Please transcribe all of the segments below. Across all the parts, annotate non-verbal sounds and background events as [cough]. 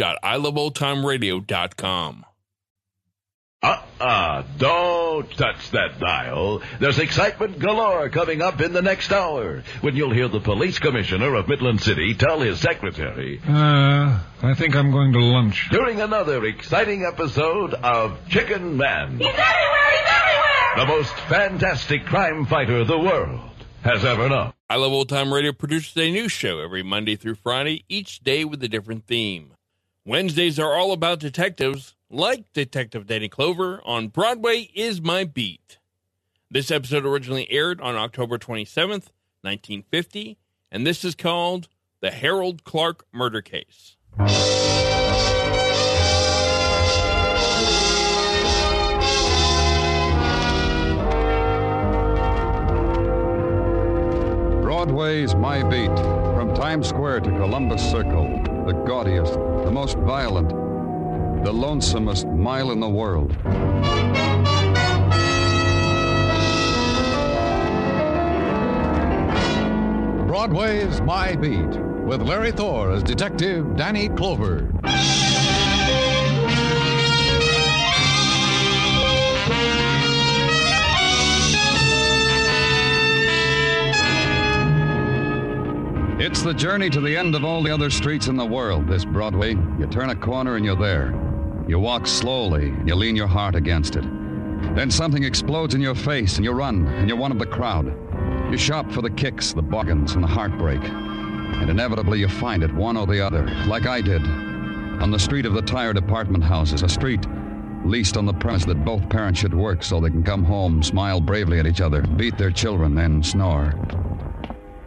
review.iloveoldtimeradio.com. Uh-uh, don't touch that dial. There's excitement galore coming up in the next hour when you'll hear the police commissioner of Midland City tell his secretary Uh, I think I'm going to lunch. during another exciting episode of Chicken Man. He's everywhere! He's everywhere! The most fantastic crime fighter the world has ever known. I Love Old Time Radio produces a new show every Monday through Friday, each day with a different theme. Wednesdays are all about detectives, like Detective Danny Clover on Broadway is My Beat. This episode originally aired on October 27th, 1950, and this is called The Harold Clark Murder Case. Broadway's My Beat. From Times Square to Columbus Circle. The gaudiest, the most violent, the lonesomest mile in the world. Broadway's My Beat with Larry Thor as Detective Danny Clover. It's the journey to the end of all the other streets in the world, this Broadway. You turn a corner and you're there. You walk slowly, and you lean your heart against it. Then something explodes in your face, and you run, and you're one of the crowd. You shop for the kicks, the bargains, and the heartbreak. And inevitably you find it, one or the other, like I did. On the street of the tired apartment houses, a street leased on the premise that both parents should work so they can come home, smile bravely at each other, beat their children, then snore.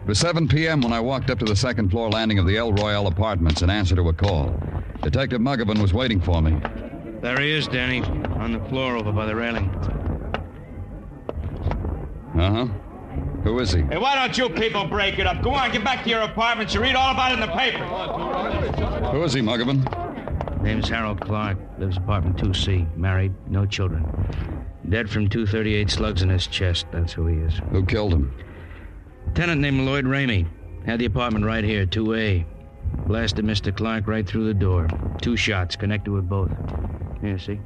It was 7 p.m. when I walked up to the second floor landing of the El Royale Apartments in answer to a call. Detective Muggavan was waiting for me. There he is, Danny, on the floor over by the railing. Uh huh. Who is he? Hey, why don't you people break it up? Go on, get back to your apartments. You read all about it in the paper. Who is he, Muggavan? Name's Harold Clark. Lives apartment 2C. Married, no children. Dead from 238 slugs in his chest. That's who he is. Who killed him? Tenant named Lloyd Ramey. Had the apartment right here, 2A. Blasted Mr. Clark right through the door. Two shots connected with both. Here, see?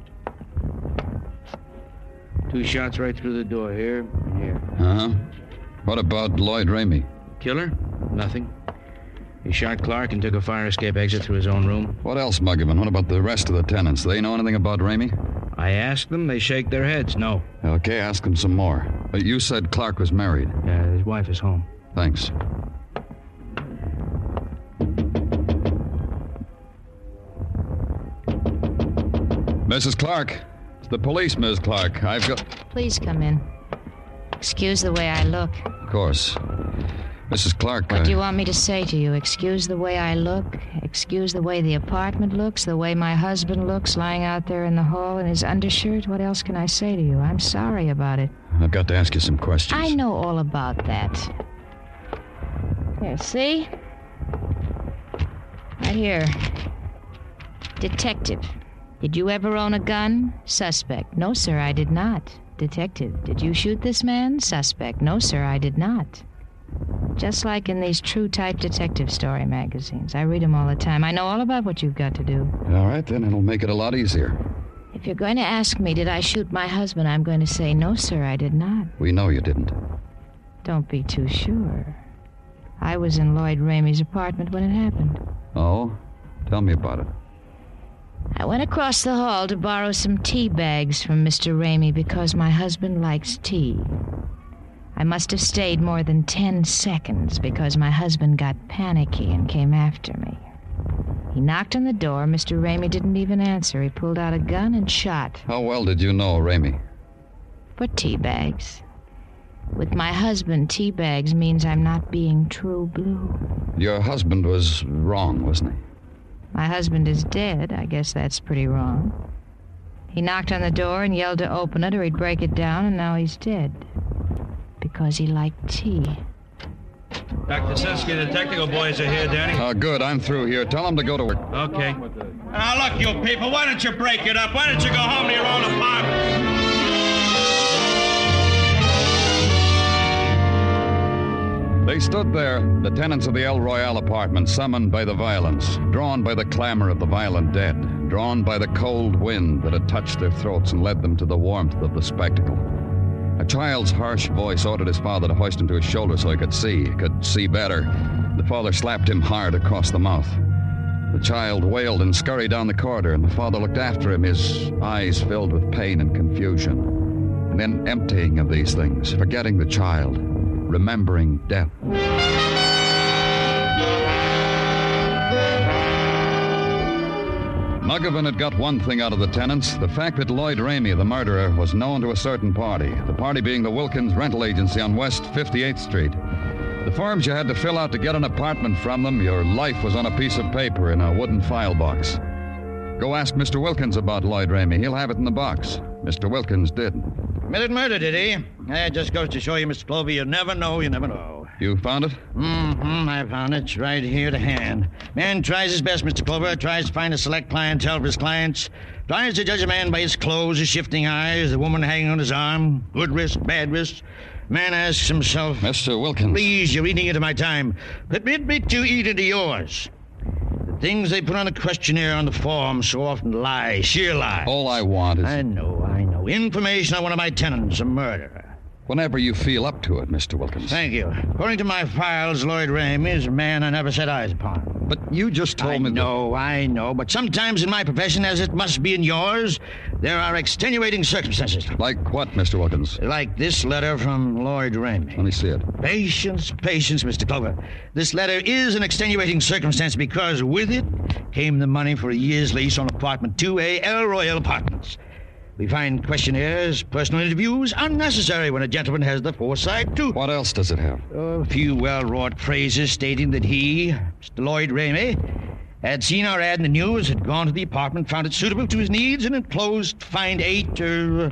Two shots right through the door, here and here. Uh huh. What about Lloyd Ramey? Killer? Nothing. He shot Clark and took a fire escape exit through his own room. What else, Muggavan? What about the rest of the tenants? They know anything about Ramey? I asked them, they shake their heads. No. Okay, ask them some more. But you said Clark was married. Yeah, his wife is home. Thanks. Mrs. Clark. It's the police, Ms. Clark. I've got. Please come in. Excuse the way I look. Of course. Mrs. Clark. What uh, do you want me to say to you? Excuse the way I look? Excuse the way the apartment looks? The way my husband looks lying out there in the hall in his undershirt? What else can I say to you? I'm sorry about it. I've got to ask you some questions. I know all about that. Here, see? Right here. Detective. Did you ever own a gun? Suspect. No, sir, I did not. Detective. Did you shoot this man? Suspect. No, sir, I did not. Just like in these true type detective story magazines. I read them all the time. I know all about what you've got to do. All right, then it'll make it a lot easier. If you're going to ask me, did I shoot my husband, I'm going to say, no, sir, I did not. We know you didn't. Don't be too sure. I was in Lloyd Ramey's apartment when it happened. Oh? Tell me about it. I went across the hall to borrow some tea bags from Mr. Ramey because my husband likes tea. I must have stayed more than ten seconds because my husband got panicky and came after me. He knocked on the door. Mr. Ramey didn't even answer. He pulled out a gun and shot. How well did you know Ramey? For tea bags. With my husband, tea bags means I'm not being true blue. Your husband was wrong, wasn't he? My husband is dead. I guess that's pretty wrong. He knocked on the door and yelled to open it or he'd break it down, and now he's dead. Because he liked tea. Dr. Sinsky, the technical boys are here, Danny. Uh, good. I'm through here. Tell them to go to work. Okay. Now, look, you people, why don't you break it up? Why don't you go home to your own apartment? They stood there, the tenants of the El Royale apartment, summoned by the violence, drawn by the clamor of the violent dead, drawn by the cold wind that had touched their throats and led them to the warmth of the spectacle. A child's harsh voice ordered his father to hoist him to his shoulder so he could see, could see better. The father slapped him hard across the mouth. The child wailed and scurried down the corridor, and the father looked after him, his eyes filled with pain and confusion. And then emptying of these things, forgetting the child, remembering death. Muggavan had got one thing out of the tenants the fact that Lloyd Ramey, the murderer, was known to a certain party, the party being the Wilkins Rental Agency on West 58th Street. The forms you had to fill out to get an apartment from them, your life was on a piece of paper in a wooden file box. Go ask Mr. Wilkins about Lloyd Ramey. He'll have it in the box. Mr. Wilkins did. Committed murder, did he? That just goes to show you, Mr. Clover, you never know, you never know. You found it? Mm-hmm, I found it. It's right here to hand. Man tries his best, Mr. Clover. Tries to find a select clientele for his clients. Tries to judge a man by his clothes, his shifting eyes, the woman hanging on his arm. Good wrist, bad wrist. Man asks himself... Mr. Wilkins. Please, you're eating into my time. Permit me to eat into yours. The things they put on the questionnaire on the form so often lie, sheer lie. All I want is. I know, I know. Information on one of my tenants, a murderer. Whenever you feel up to it, Mr. Wilkins. Thank you. According to my files, Lloyd Ramey is a man I never set eyes upon. But you just told I me know, I know. But sometimes in my profession, as it must be in yours, there are extenuating circumstances. Like what, Mr. Wilkins? Like this letter from Lloyd Ramey. Let me see it. Patience, patience, Mr. Clover. This letter is an extenuating circumstance because with it came the money for a year's lease on apartment 2A, El Royale Apartments. We find questionnaires, personal interviews unnecessary when a gentleman has the foresight to. What else does it have? A few well wrought phrases stating that he, Mr. Lloyd Ramey, had seen our ad in the news, had gone to the apartment, found it suitable to his needs, and enclosed find eight uh,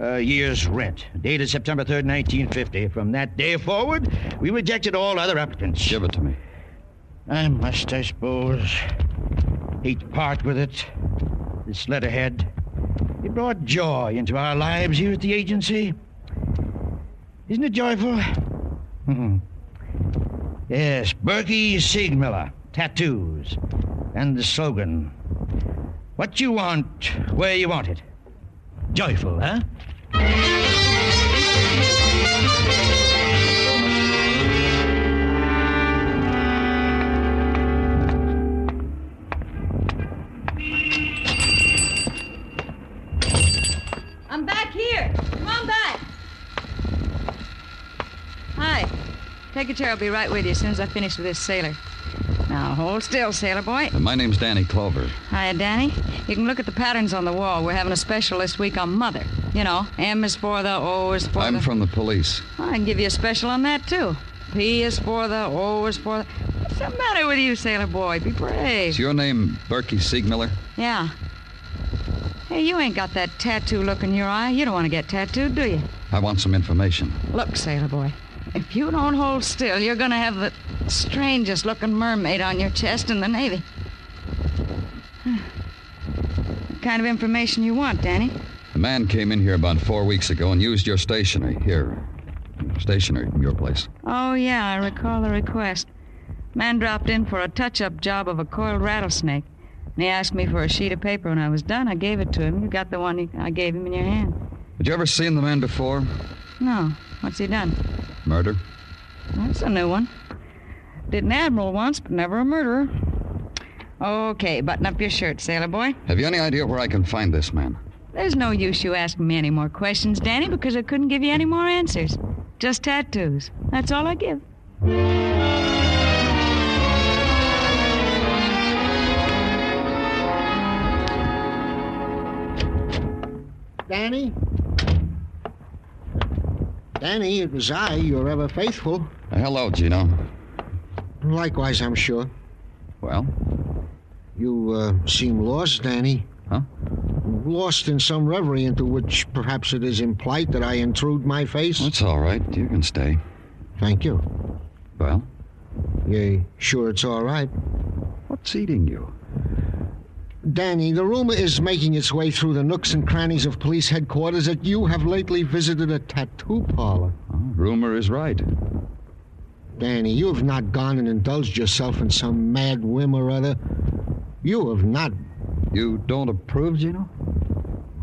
uh, years' rent. Dated September 3rd, 1950. From that day forward, we rejected all other applicants. Give it to me. I must, I suppose, hate to part with it. This letterhead. It brought joy into our lives here at the agency. Isn't it joyful? Mhm. yes, Berkey Siegmiller, tattoos. And the slogan What you want, where you want it. Joyful, huh? Take a chair. I'll be right with you as soon as I finish with this sailor. Now, hold still, sailor boy. Uh, My name's Danny Clover. Hiya, Danny. You can look at the patterns on the wall. We're having a special this week on mother. You know, M is for the, O is for I'm the. from the police. I can give you a special on that, too. P is for the, O is for the. What's the matter with you, sailor boy? Be brave. Is your name Berkey Siegmiller? Yeah. Hey, you ain't got that tattoo look in your eye. You don't want to get tattooed, do you? I want some information. Look, sailor boy, if you don't hold still, you're going to have the strangest looking mermaid on your chest in the Navy. What kind of information you want, Danny? A man came in here about four weeks ago and used your stationery. Here. Stationery from your place. Oh, yeah, I recall the request. Man dropped in for a touch up job of a coiled rattlesnake. And he asked me for a sheet of paper. When I was done, I gave it to him. You got the one he, I gave him in your hand. Had you ever seen the man before? No. What's he done? Murder? That's a new one. Did an admiral once, but never a murderer. Okay, button up your shirt, sailor boy. Have you any idea where I can find this man? There's no use you asking me any more questions, Danny, because I couldn't give you any more answers. Just tattoos. That's all I give. Danny? Danny, it was I, your ever faithful. Hello, Gino. Likewise, I'm sure. Well? You uh, seem lost, Danny. Huh? Lost in some reverie into which perhaps it is implied that I intrude my face. It's all right. You can stay. Thank you. Well? You sure it's all right? What's eating you? Danny, the rumor is making its way through the nooks and crannies of police headquarters that you have lately visited a tattoo parlor. Oh, rumor is right. Danny, you have not gone and indulged yourself in some mad whim or other. You have not. You don't approve, Gino?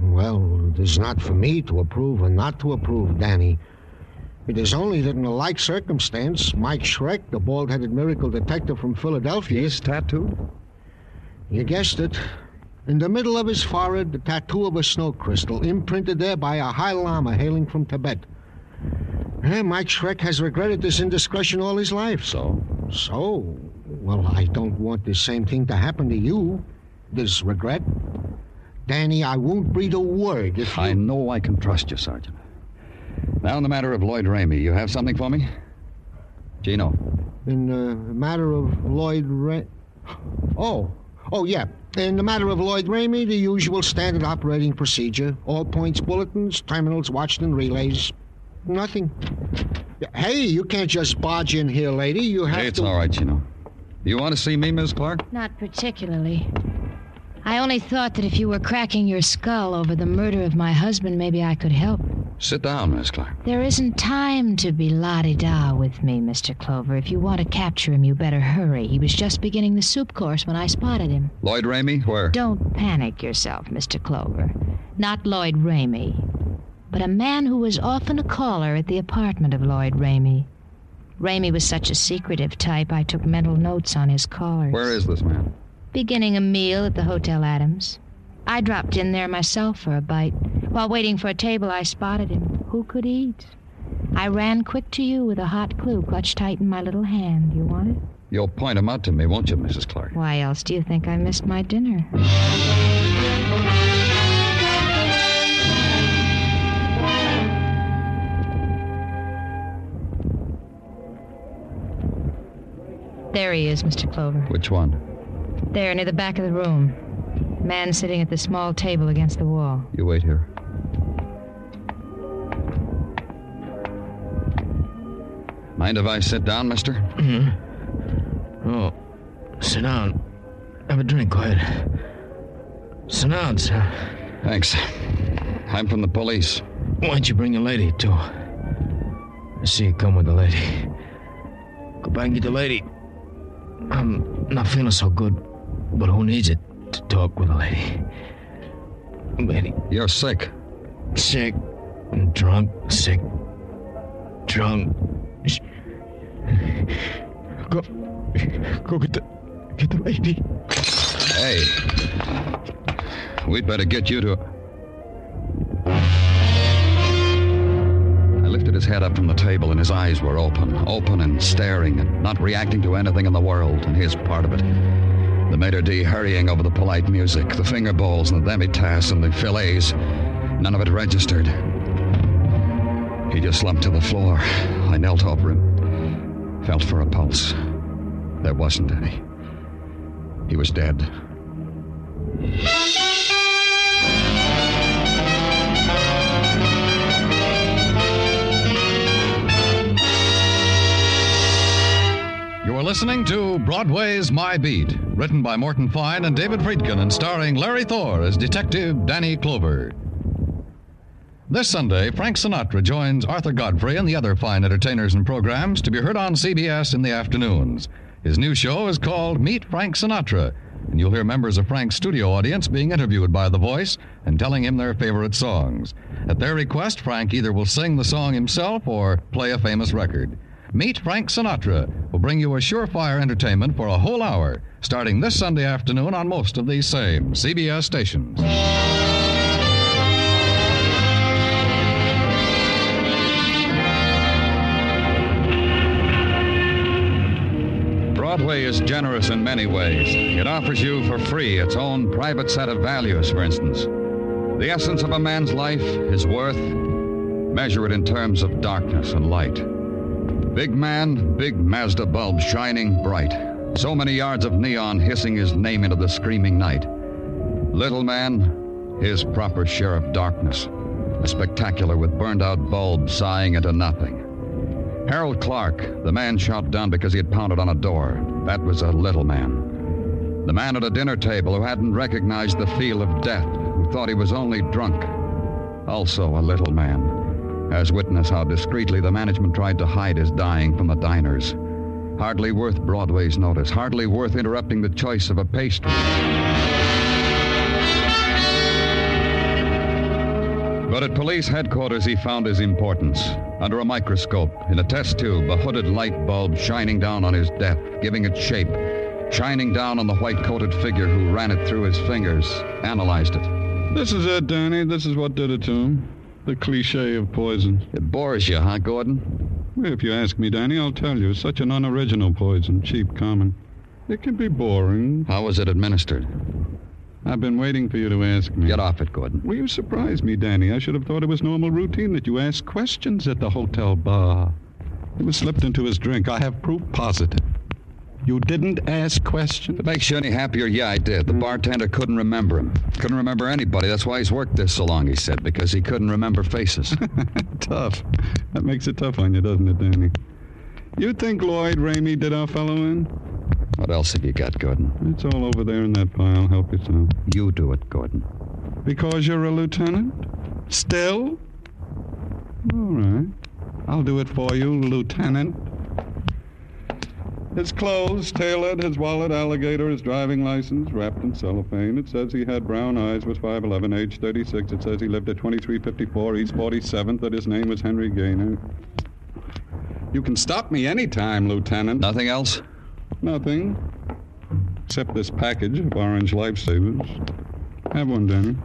Well, it is not for me to approve or not to approve, Danny. It is only that in a like circumstance, Mike Schreck, the bald headed miracle detective from Philadelphia. He's tattooed? You guessed it. In the middle of his forehead, the tattoo of a snow crystal, imprinted there by a High Lama hailing from Tibet. And Mike Schreck has regretted this indiscretion all his life. So? So? Well, I don't want the same thing to happen to you. This regret. Danny, I won't breathe a word if you... I know I can trust you, Sergeant. Now, in the matter of Lloyd Ramey, you have something for me? Gino. In the matter of Lloyd Ra... Oh, oh, yeah. In the matter of Lloyd Ramey, the usual standard operating procedure. All points bulletins, terminals watched and relays. Nothing. Hey, you can't just barge in here, lady. You have hey, it's to... all right, Gino. You want to see me, Miss Clark? Not particularly. I only thought that if you were cracking your skull over the murder of my husband, maybe I could help. Sit down, Miss Clark. There isn't time to be la-di-da with me, Mr. Clover. If you want to capture him, you better hurry. He was just beginning the soup course when I spotted him. Lloyd Ramey, where? Don't panic yourself, Mr. Clover. Not Lloyd Ramey, but a man who was often a caller at the apartment of Lloyd Ramey. Ramey was such a secretive type, I took mental notes on his callers. Where is this man? Beginning a meal at the Hotel Adams. I dropped in there myself for a bite. While waiting for a table, I spotted him. Who could eat? I ran quick to you with a hot clue clutched tight in my little hand. You want it? You'll point him out to me, won't you, Mrs. Clark? Why else do you think I missed my dinner? There he is, Mr. Clover. Which one? There, near the back of the room. Man sitting at the small table against the wall. You wait here. Mind if I sit down, mister? Mm-hmm. Oh, sit down. Have a drink, quiet. Sit down, sir. Thanks. I'm from the police. Why don't you bring the lady, too? I see you come with the lady. Go back and get the lady. I'm not feeling so good, but who needs it to talk with a lady? Lady. You're sick. Sick. Drunk. Sick. Drunk. Go. Go get the. Get the lady. Hey. We'd better get you to. I lifted his head up from the table, and his eyes were open, open and staring, and not reacting to anything in the world, and his part of it. The maitre d' hurrying over the polite music, the finger bowls and the demi-tasse and the fillets. None of it registered. He just slumped to the floor. I knelt over him, felt for a pulse. There wasn't any. He was dead. Are listening to Broadway's My Beat, written by Morton Fine and David Friedkin and starring Larry Thor as Detective Danny Clover. This Sunday, Frank Sinatra joins Arthur Godfrey and the other fine entertainers and programs to be heard on CBS in the afternoons. His new show is called Meet Frank Sinatra, and you'll hear members of Frank's studio audience being interviewed by The Voice and telling him their favorite songs. At their request, Frank either will sing the song himself or play a famous record. Meet Frank Sinatra will bring you a surefire entertainment for a whole hour, starting this Sunday afternoon on most of these same CBS stations. Broadway is generous in many ways. It offers you for free its own private set of values, for instance. The essence of a man's life, his worth, measure it in terms of darkness and light. Big man, big Mazda bulb shining bright. So many yards of neon hissing his name into the screaming night. Little man, his proper share of darkness. A spectacular with burned out bulb sighing into nothing. Harold Clark, the man shot down because he had pounded on a door. That was a little man. The man at a dinner table who hadn't recognized the feel of death, who thought he was only drunk. Also a little man. As witness how discreetly the management tried to hide his dying from the diners. Hardly worth Broadway's notice, hardly worth interrupting the choice of a pastry. But at police headquarters, he found his importance. Under a microscope, in a test tube, a hooded light bulb shining down on his death, giving it shape, shining down on the white coated figure who ran it through his fingers, analyzed it. This is it, Danny. This is what did it to him. The cliche of poison. It bores you, huh, Gordon? If you ask me, Danny, I'll tell you. It's such an unoriginal poison, cheap, common. It can be boring. How was it administered? I've been waiting for you to ask me. Get off it, Gordon. Well, you surprised me, Danny. I should have thought it was normal routine that you ask questions at the hotel bar. It was slipped into his drink. I have proof positive. You didn't ask questions? If it makes you any happier, yeah, I did. The bartender couldn't remember him. Couldn't remember anybody. That's why he's worked this so long, he said, because he couldn't remember faces. [laughs] tough. That makes it tough on you, doesn't it, Danny? You think Lloyd Ramey did our fellow in? What else have you got, Gordon? It's all over there in that pile. Help yourself. You do it, Gordon. Because you're a lieutenant? Still? All right. I'll do it for you, Lieutenant. His clothes, tailored, his wallet, alligator, his driving license, wrapped in cellophane. It says he had brown eyes, was 5'11, age 36. It says he lived at 2354 East 47th, that his name was Henry Gaynor. You can stop me any time, Lieutenant. Nothing else? Nothing. Except this package of orange lifesavers. Have one, Danny.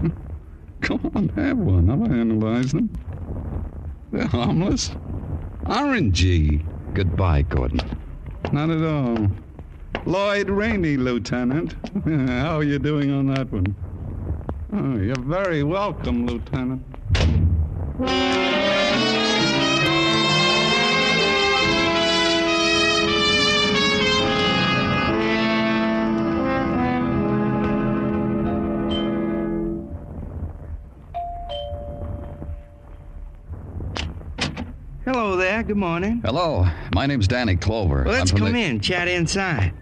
[laughs] Come on, have one. I'll analyze them. They're harmless. Orangey. Goodbye, Gordon. Not at all. Lloyd Ramey, Lieutenant. [laughs] How are you doing on that one? Oh, you're very welcome, Lieutenant. Hello there. Good morning. Hello. My name's Danny Clover. Well, let's come the... in. Chat inside.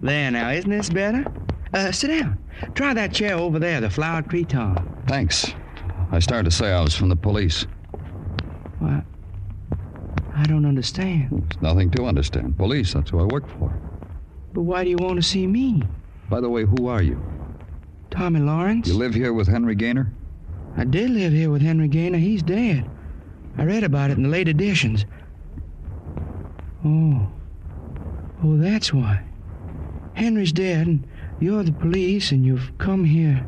There now, isn't this better? Uh, sit down. Try that chair over there, the flowered cretonne. Thanks. I started to say I was from the police. What? I don't understand. There's nothing to understand. Police, that's who I work for. But why do you want to see me? By the way, who are you? Tommy Lawrence? You live here with Henry Gaynor? I did live here with Henry Gaynor. He's dead. I read about it in the late editions. Oh. Oh, that's why. Henry's dead, and you're the police, and you've come here.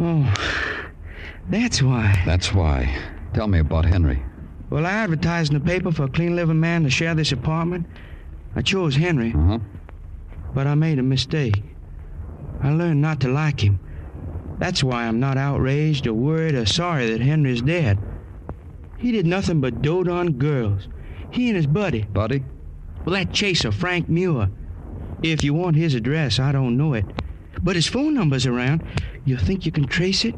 Oh. [sighs] That's why. That's why. Tell me about Henry. Well, I advertised in the paper for a clean living man to share this apartment. I chose Henry. Uh huh. But I made a mistake. I learned not to like him. That's why I'm not outraged or worried or sorry that Henry's dead. He did nothing but dote on girls. He and his buddy. Buddy? Well, that chaser, Frank Muir. If you want his address, I don't know it. But his phone number's around. You think you can trace it?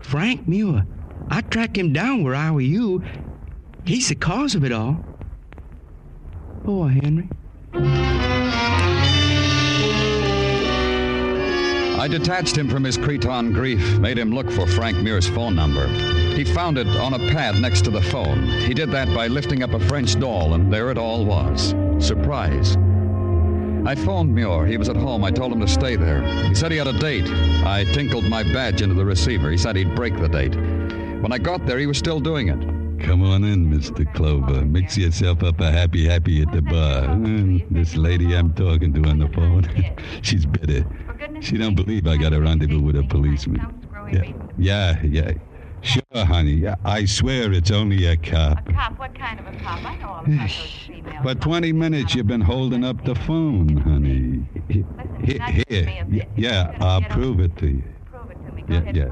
Frank Muir. I'd track him down where I were you. He's the cause of it all. Poor Henry. I detached him from his cretonne grief, made him look for Frank Muir's phone number. He found it on a pad next to the phone. He did that by lifting up a French doll, and there it all was. Surprise. I phoned Muir. He was at home. I told him to stay there. He said he had a date. I tinkled my badge into the receiver. He said he'd break the date. When I got there, he was still doing it. Come on in, Mr. Clover. Mix yourself up a happy happy at the bar. And this lady I'm talking to on the phone, [laughs] she's bitter. She don't believe I got a rendezvous with a policeman. Yeah, yeah, yeah. Sure, honey. I- I swear it's only a cop. A cop, what kind of a cop? I know all about those female For 20 minutes you've been holding up the phone, honey. Here, here. Y- Yeah, I'll prove it to you. Prove it to me. Go yeah, ahead, yeah.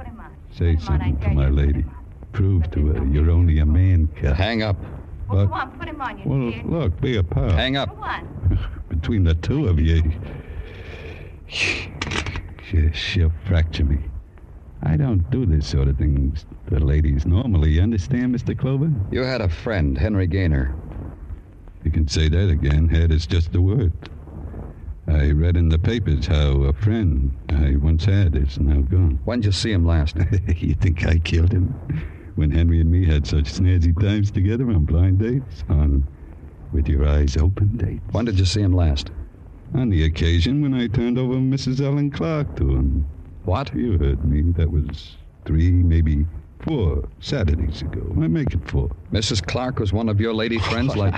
Say something to my lady. Prove to her you're only a man cop. Hang up. Well, But, come on, put him on, you well, kid. look, be a pal. Hang up. Go on. [laughs] Between the two of you, she, [sighs] she'll fracture me. I don't do this sort of thing to ladies normally. You understand, Mr. Clover? You had a friend, Henry Gaynor. You can say that again. Head is just a word. I read in the papers how a friend I once had is now gone. When'd you see him last? [laughs] you think I killed him? When Henry and me had such snazzy times together on blind dates? On with your eyes open dates? When did you see him last? On the occasion when I turned over Mrs. Ellen Clark to him. What? You heard me. That was three, maybe four Saturdays ago. I make it four. Mrs. Clark was one of your lady friends, [laughs] like.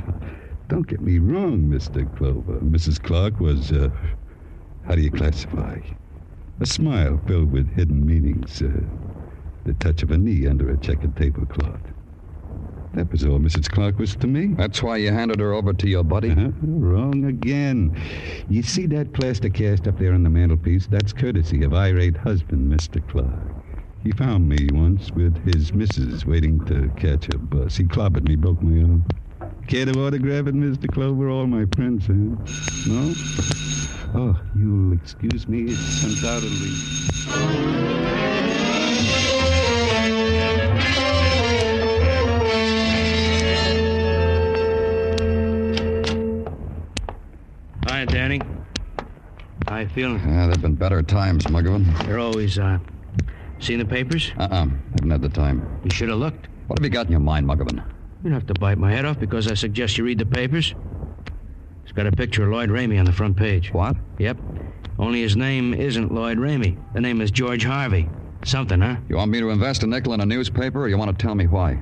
Don't get me wrong, Mr. Clover. Mrs. Clark was, uh, how do you classify? A smile filled with hidden meanings. Uh, the touch of a knee under a checkered tablecloth. That was all Mrs. Clark was to me. That's why you handed her over to your buddy? Uh-huh. Wrong again. You see that plaster cast up there on the mantelpiece? That's courtesy of irate husband, Mr. Clark. He found me once with his missus waiting to catch a bus. He clobbered me, broke my arm. Care to autograph it, Mr. Clover? All my friends have. No? Oh, you'll excuse me. It's undoubtedly. Hi, Danny. How you feeling? Yeah, there've been better times, Muggavan. You're always, uh, seen the papers? Uh-uh. Haven't had the time. You should have looked. What have you got in your mind, Muggavan? You don't have to bite my head off because I suggest you read the papers. It's got a picture of Lloyd Ramey on the front page. What? Yep. Only his name isn't Lloyd Ramey. The name is George Harvey. Something, huh? You want me to invest a nickel in a newspaper, or you want to tell me why?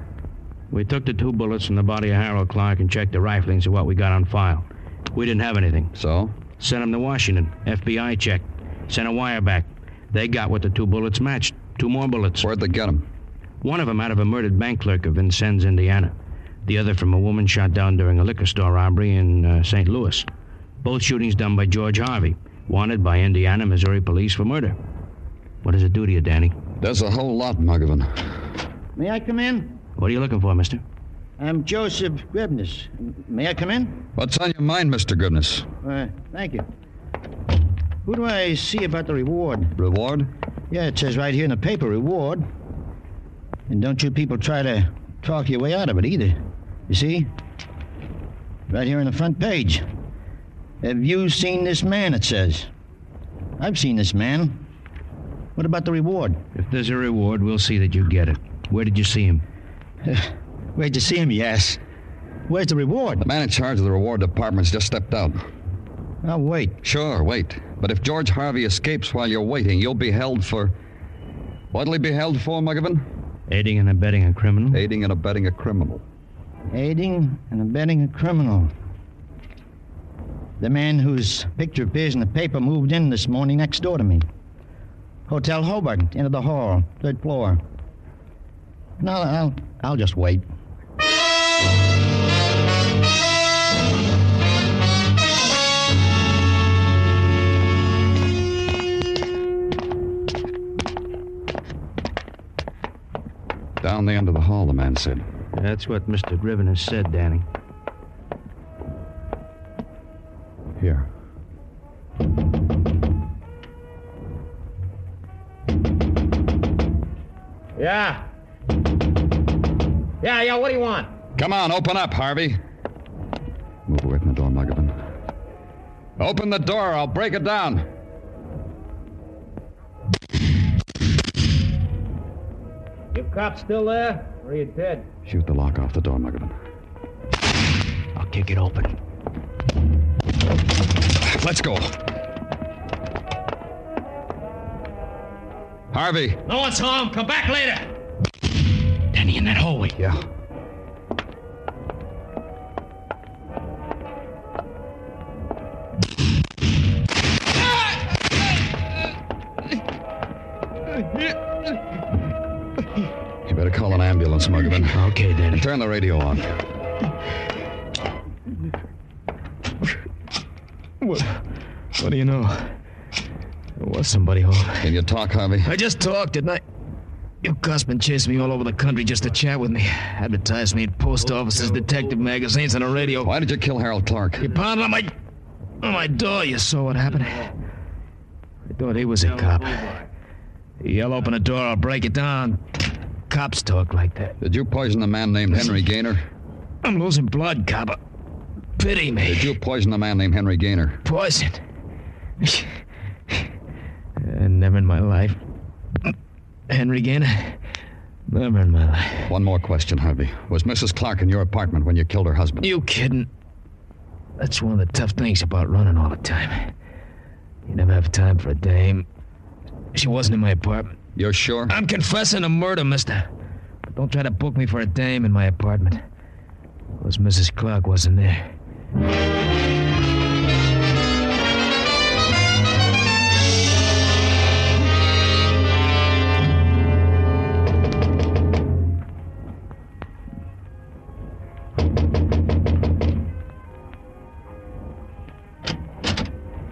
We took the two bullets from the body of Harold Clark and checked the riflings of what we got on file. We didn't have anything. So? Sent them to Washington. FBI checked. Sent a wire back. They got what the two bullets matched. Two more bullets. Where'd they get them? One of them out of a murdered bank clerk of Vincennes, Indiana. The other from a woman shot down during a liquor store robbery in uh, St. Louis. Both shootings done by George Harvey, wanted by Indiana, Missouri police for murder. What does it do to you, Danny? There's a whole lot, Muggavan. May I come in? What are you looking for, mister? I'm Joseph Grebness. May I come in? What's on your mind, Mr. Goodness? Uh, thank you. Who do I see about the reward? Reward? Yeah, it says right here in the paper, reward. And don't you people try to talk your way out of it either. You see? Right here on the front page. Have you seen this man, it says. I've seen this man. What about the reward? If there's a reward, we'll see that you get it. Where did you see him? [sighs] Where'd you see him, yes? Where's the reward? The man in charge of the reward department's just stepped out. I'll wait. Sure, wait. But if George Harvey escapes while you're waiting, you'll be held for. What'll he be held for, Muggavan? Aiding and abetting a criminal. Aiding and abetting a criminal. Aiding and abetting a criminal. The man whose picture appears in the paper moved in this morning next door to me. Hotel Hobart, into the hall, third floor. No, I'll, I'll just wait. Down the end of the hall, the man said. That's what Mr. Griven has said, Danny. Here. Yeah. Yeah, yeah, what do you want? Come on, open up, Harvey. Move away from the door, Muggavan. Open the door, I'll break it down. You cops still there? Or are you dead? Shoot the lock off the door, Muggavan. I'll kick it open. Let's go. Harvey. No one's home. Come back later. Danny, in that hallway. Yeah. Okay, Danny. Turn the radio on. What, what do you know? There was somebody home. Can you talk, Harvey? I just talked, didn't I? Your cuss been chasing me all over the country just to chat with me. Advertised me in post offices, detective magazines, and the radio. Why did you kill Harold Clark? You pounded on my on my door. You saw what happened. I thought he was a cop. You yell open the door, I'll break it down. Cops talk like that. Did you poison a man named Henry Gaynor? I'm losing blood, cop. Pity me. Did you poison a man named Henry Gaynor? Poison? Uh, never in my life. Henry Gaynor? Never in my life. One more question, Harvey. Was Mrs. Clark in your apartment when you killed her husband? You kidding? That's one of the tough things about running all the time. You never have time for a dame. She wasn't in my apartment. You're sure? I'm confessing a murder, mister. But don't try to book me for a dame in my apartment. Because Mrs. Clark wasn't there.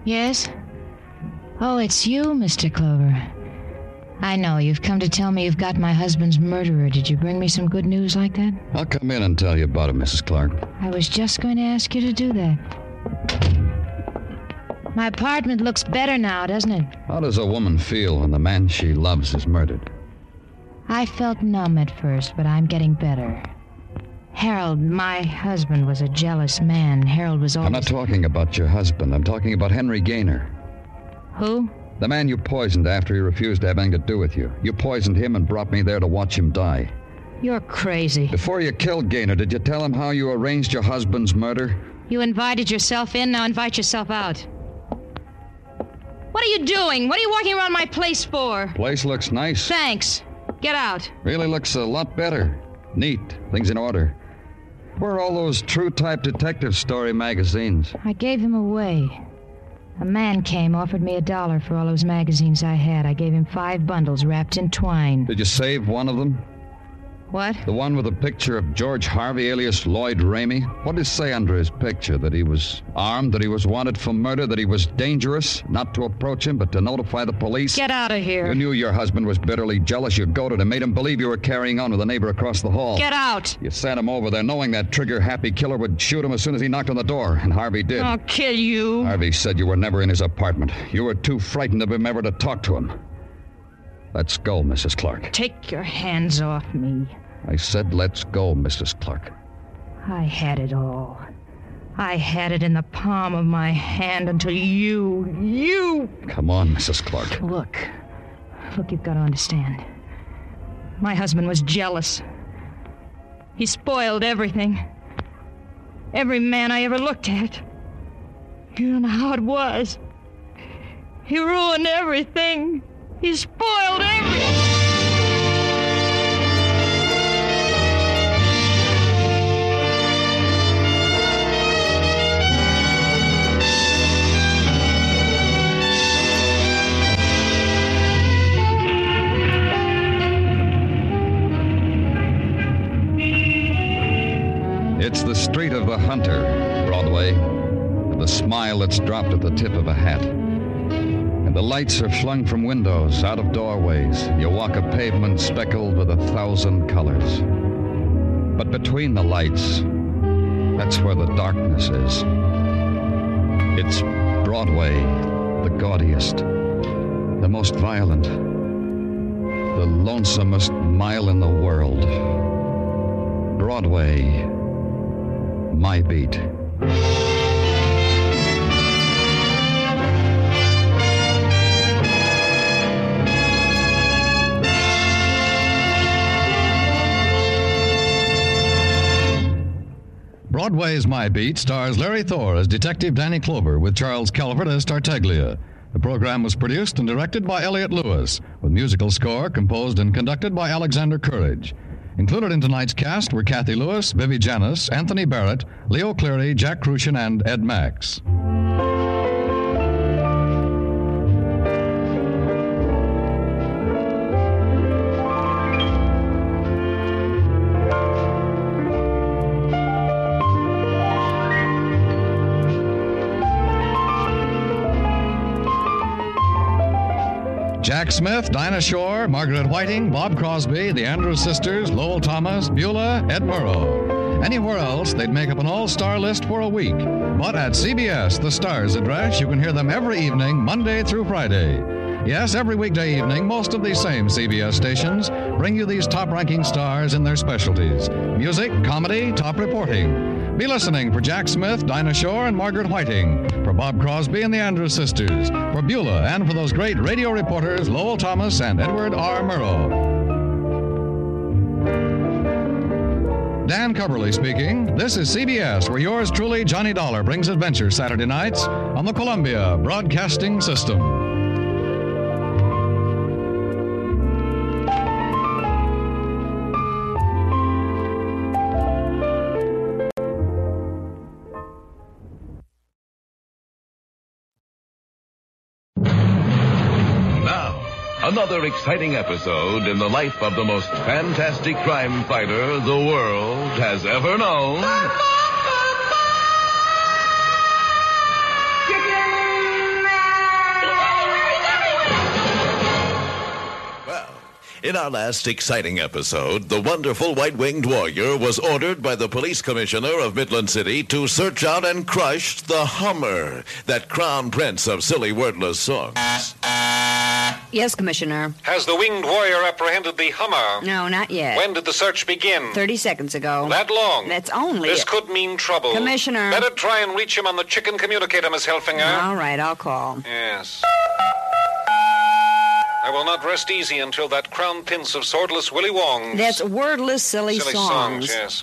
Yes? Oh, it's you, Mr. Clover. I know. You've come to tell me you've got my husband's murderer. Did you bring me some good news like that? I'll come in and tell you about it, Mrs. Clark. I was just going to ask you to do that. My apartment looks better now, doesn't it? How does a woman feel when the man she loves is murdered? I felt numb at first, but I'm getting better. Harold, my husband, was a jealous man. Harold was always. I'm not talking about your husband. I'm talking about Henry Gaynor. Who? The man you poisoned after he refused to have anything to do with you. You poisoned him and brought me there to watch him die. You're crazy. Before you killed Gaynor, did you tell him how you arranged your husband's murder? You invited yourself in, now invite yourself out. What are you doing? What are you walking around my place for? Place looks nice. Thanks. Get out. Really looks a lot better. Neat. Things in order. Where are all those true type detective story magazines? I gave them away. A man came, offered me a dollar for all those magazines I had. I gave him five bundles wrapped in twine. Did you save one of them? What? The one with a picture of George Harvey, alias Lloyd Ramey? What did it say under his picture? That he was armed, that he was wanted for murder, that he was dangerous? Not to approach him, but to notify the police? Get out of here. You knew your husband was bitterly jealous. You goaded him, made him believe you were carrying on with a neighbor across the hall. Get out. You sent him over there knowing that trigger happy killer would shoot him as soon as he knocked on the door, and Harvey did. I'll kill you. Harvey said you were never in his apartment. You were too frightened of him ever to talk to him. Let's go, Mrs. Clark. Take your hands off me. I said, let's go, Mrs. Clark. I had it all. I had it in the palm of my hand until you, you. Come on, Mrs. Clark. Look. Look, you've got to understand. My husband was jealous. He spoiled everything. Every man I ever looked at. You don't know how it was. He ruined everything. He spoiled everything. The hunter, Broadway, with the smile that's dropped at the tip of a hat. And the lights are flung from windows, out of doorways. You walk a pavement speckled with a thousand colors. But between the lights, that's where the darkness is. It's Broadway, the gaudiest, the most violent, the lonesomest mile in the world. Broadway, my beat. Broadway's My Beat stars Larry Thor as Detective Danny Clover with Charles Calvert as Tartaglia. The program was produced and directed by Elliott Lewis, with musical score composed and conducted by Alexander Courage. Included in tonight's cast were Cathy Lewis, Vivi Janiss, Anthony Barrett, Leo Cleary, Jack Kruschen, and Ed Max. Jack Smith, Dinah Shore, Margaret Whiting, Bob Crosby, the Andrews sisters, Lowell Thomas, Beulah, Ed Murrow. Anywhere else, they'd make up an all star list for a week. But at CBS, the Stars address, you can hear them every evening, Monday through Friday. Yes, every weekday evening, most of these same CBS stations bring you these top ranking stars in their specialties music, comedy, top reporting. Be listening for Jack Smith, Dinah Shore, and Margaret Whiting, for Bob Crosby and the Andrews sisters, for Beulah, and for those great radio reporters Lowell Thomas and Edward R. Murrow. Dan Cubberly speaking. This is CBS, where yours truly, Johnny Dollar, brings adventure Saturday nights on the Columbia Broadcasting System. Another exciting episode in the life of the most fantastic crime fighter the world has ever known. Well, in our last exciting episode, the wonderful white winged warrior was ordered by the police commissioner of Midland City to search out and crush the Hummer, that crown prince of silly wordless songs. Yes, Commissioner. Has the winged warrior apprehended the Hummer? No, not yet. When did the search begin? Thirty seconds ago. That long? That's only. This could mean trouble. Commissioner. Better try and reach him on the chicken communicator, Miss Helfinger. All right, I'll call. Yes. I will not rest easy until that crown prince of swordless Willie Wong. That's wordless, silly, Silly songs. songs, yes.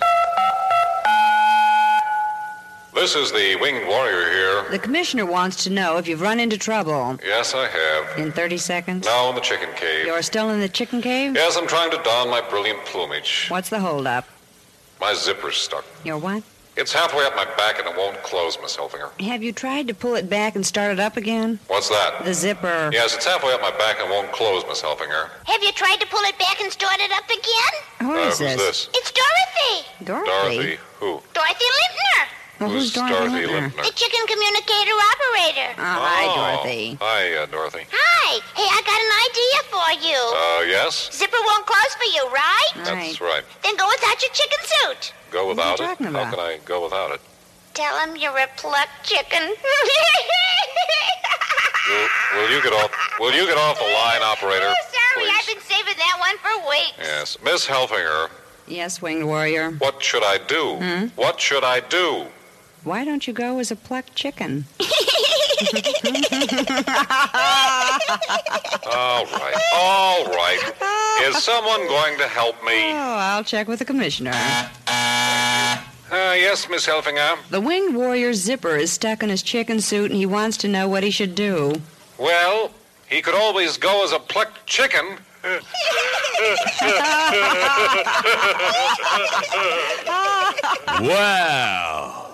This is the winged warrior here. The commissioner wants to know if you've run into trouble. Yes, I have. In 30 seconds? Now in the chicken cave. You're still in the chicken cave? Yes, I'm trying to don my brilliant plumage. What's the holdup? My zipper's stuck. Your what? It's halfway up my back and it won't close, Miss Helfinger. Have you tried to pull it back and start it up again? What's that? The zipper. Yes, it's halfway up my back and won't close, Miss Helfinger. Have you tried to pull it back and start it up again? Who Uh, is who's this? It's Dorothy. Dorothy? Dorothy. Who? Dorothy Lintner. Well, who's Who's Dorothy, Dorothy Lintner? Lintner? The chicken communicator operator. Oh, hi, Oh. Dorothy. Hi, uh, Dorothy. Hi. Hey, I got an idea for you. Uh, yes? Zipper won't close for you, right? That's right. Then go without your chicken suit. Go without it? talking How about? can I go without it? Tell him you're a plucked chicken. Will, will you get off? Will you get off the line, operator? Oh, sorry, Please. I've been saving that one for weeks. Yes, Miss Helfinger. Yes, winged warrior. What should I do? Hmm? What should I do? Why don't you go as a plucked chicken? [laughs] All right, all right. Is someone going to help me? Oh, I'll check with the commissioner. Uh, yes, Miss Helfinger. The winged warrior's zipper is stuck in his chicken suit, and he wants to know what he should do. Well, he could always go as a plucked chicken. [laughs] Wow.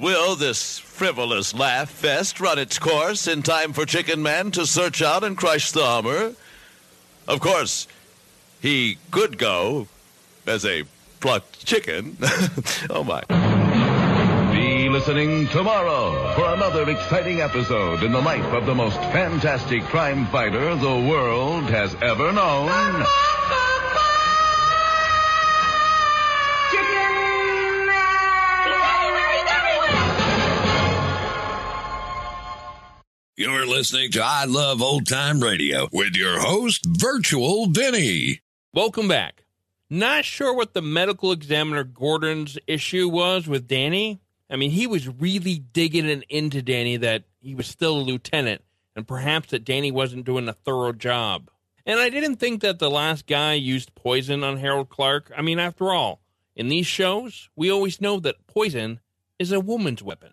Will this frivolous laugh fest run its course in time for Chicken Man to search out and crush the Hummer? Of course, he could go as a plucked chicken. [laughs] oh, my. Be listening tomorrow for another exciting episode in the life of the most fantastic crime fighter the world has ever known. You're listening to I Love Old Time Radio with your host, Virtual Vinny. Welcome back. Not sure what the medical examiner Gordon's issue was with Danny. I mean, he was really digging it into Danny that he was still a lieutenant and perhaps that Danny wasn't doing a thorough job. And I didn't think that the last guy used poison on Harold Clark. I mean, after all, in these shows, we always know that poison is a woman's weapon.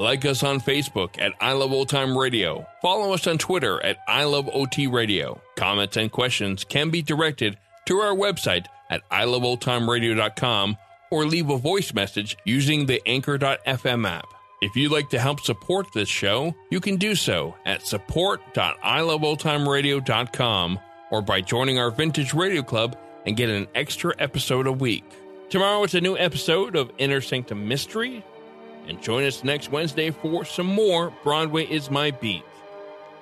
Like us on Facebook at I Love Old Time Radio. Follow us on Twitter at I Love OT Radio. Comments and questions can be directed to our website at iloveoldtimeradio.com or leave a voice message using the anchor.fm app. If you'd like to help support this show, you can do so at support.iloveoldtimeradio.com or by joining our Vintage Radio Club and get an extra episode a week. Tomorrow it's a new episode of Inner Sanctum Mystery, and join us next Wednesday for some more Broadway is My Beat.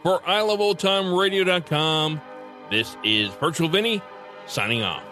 For iloveoldtimeradio.com, this is Virtual Vinny signing off.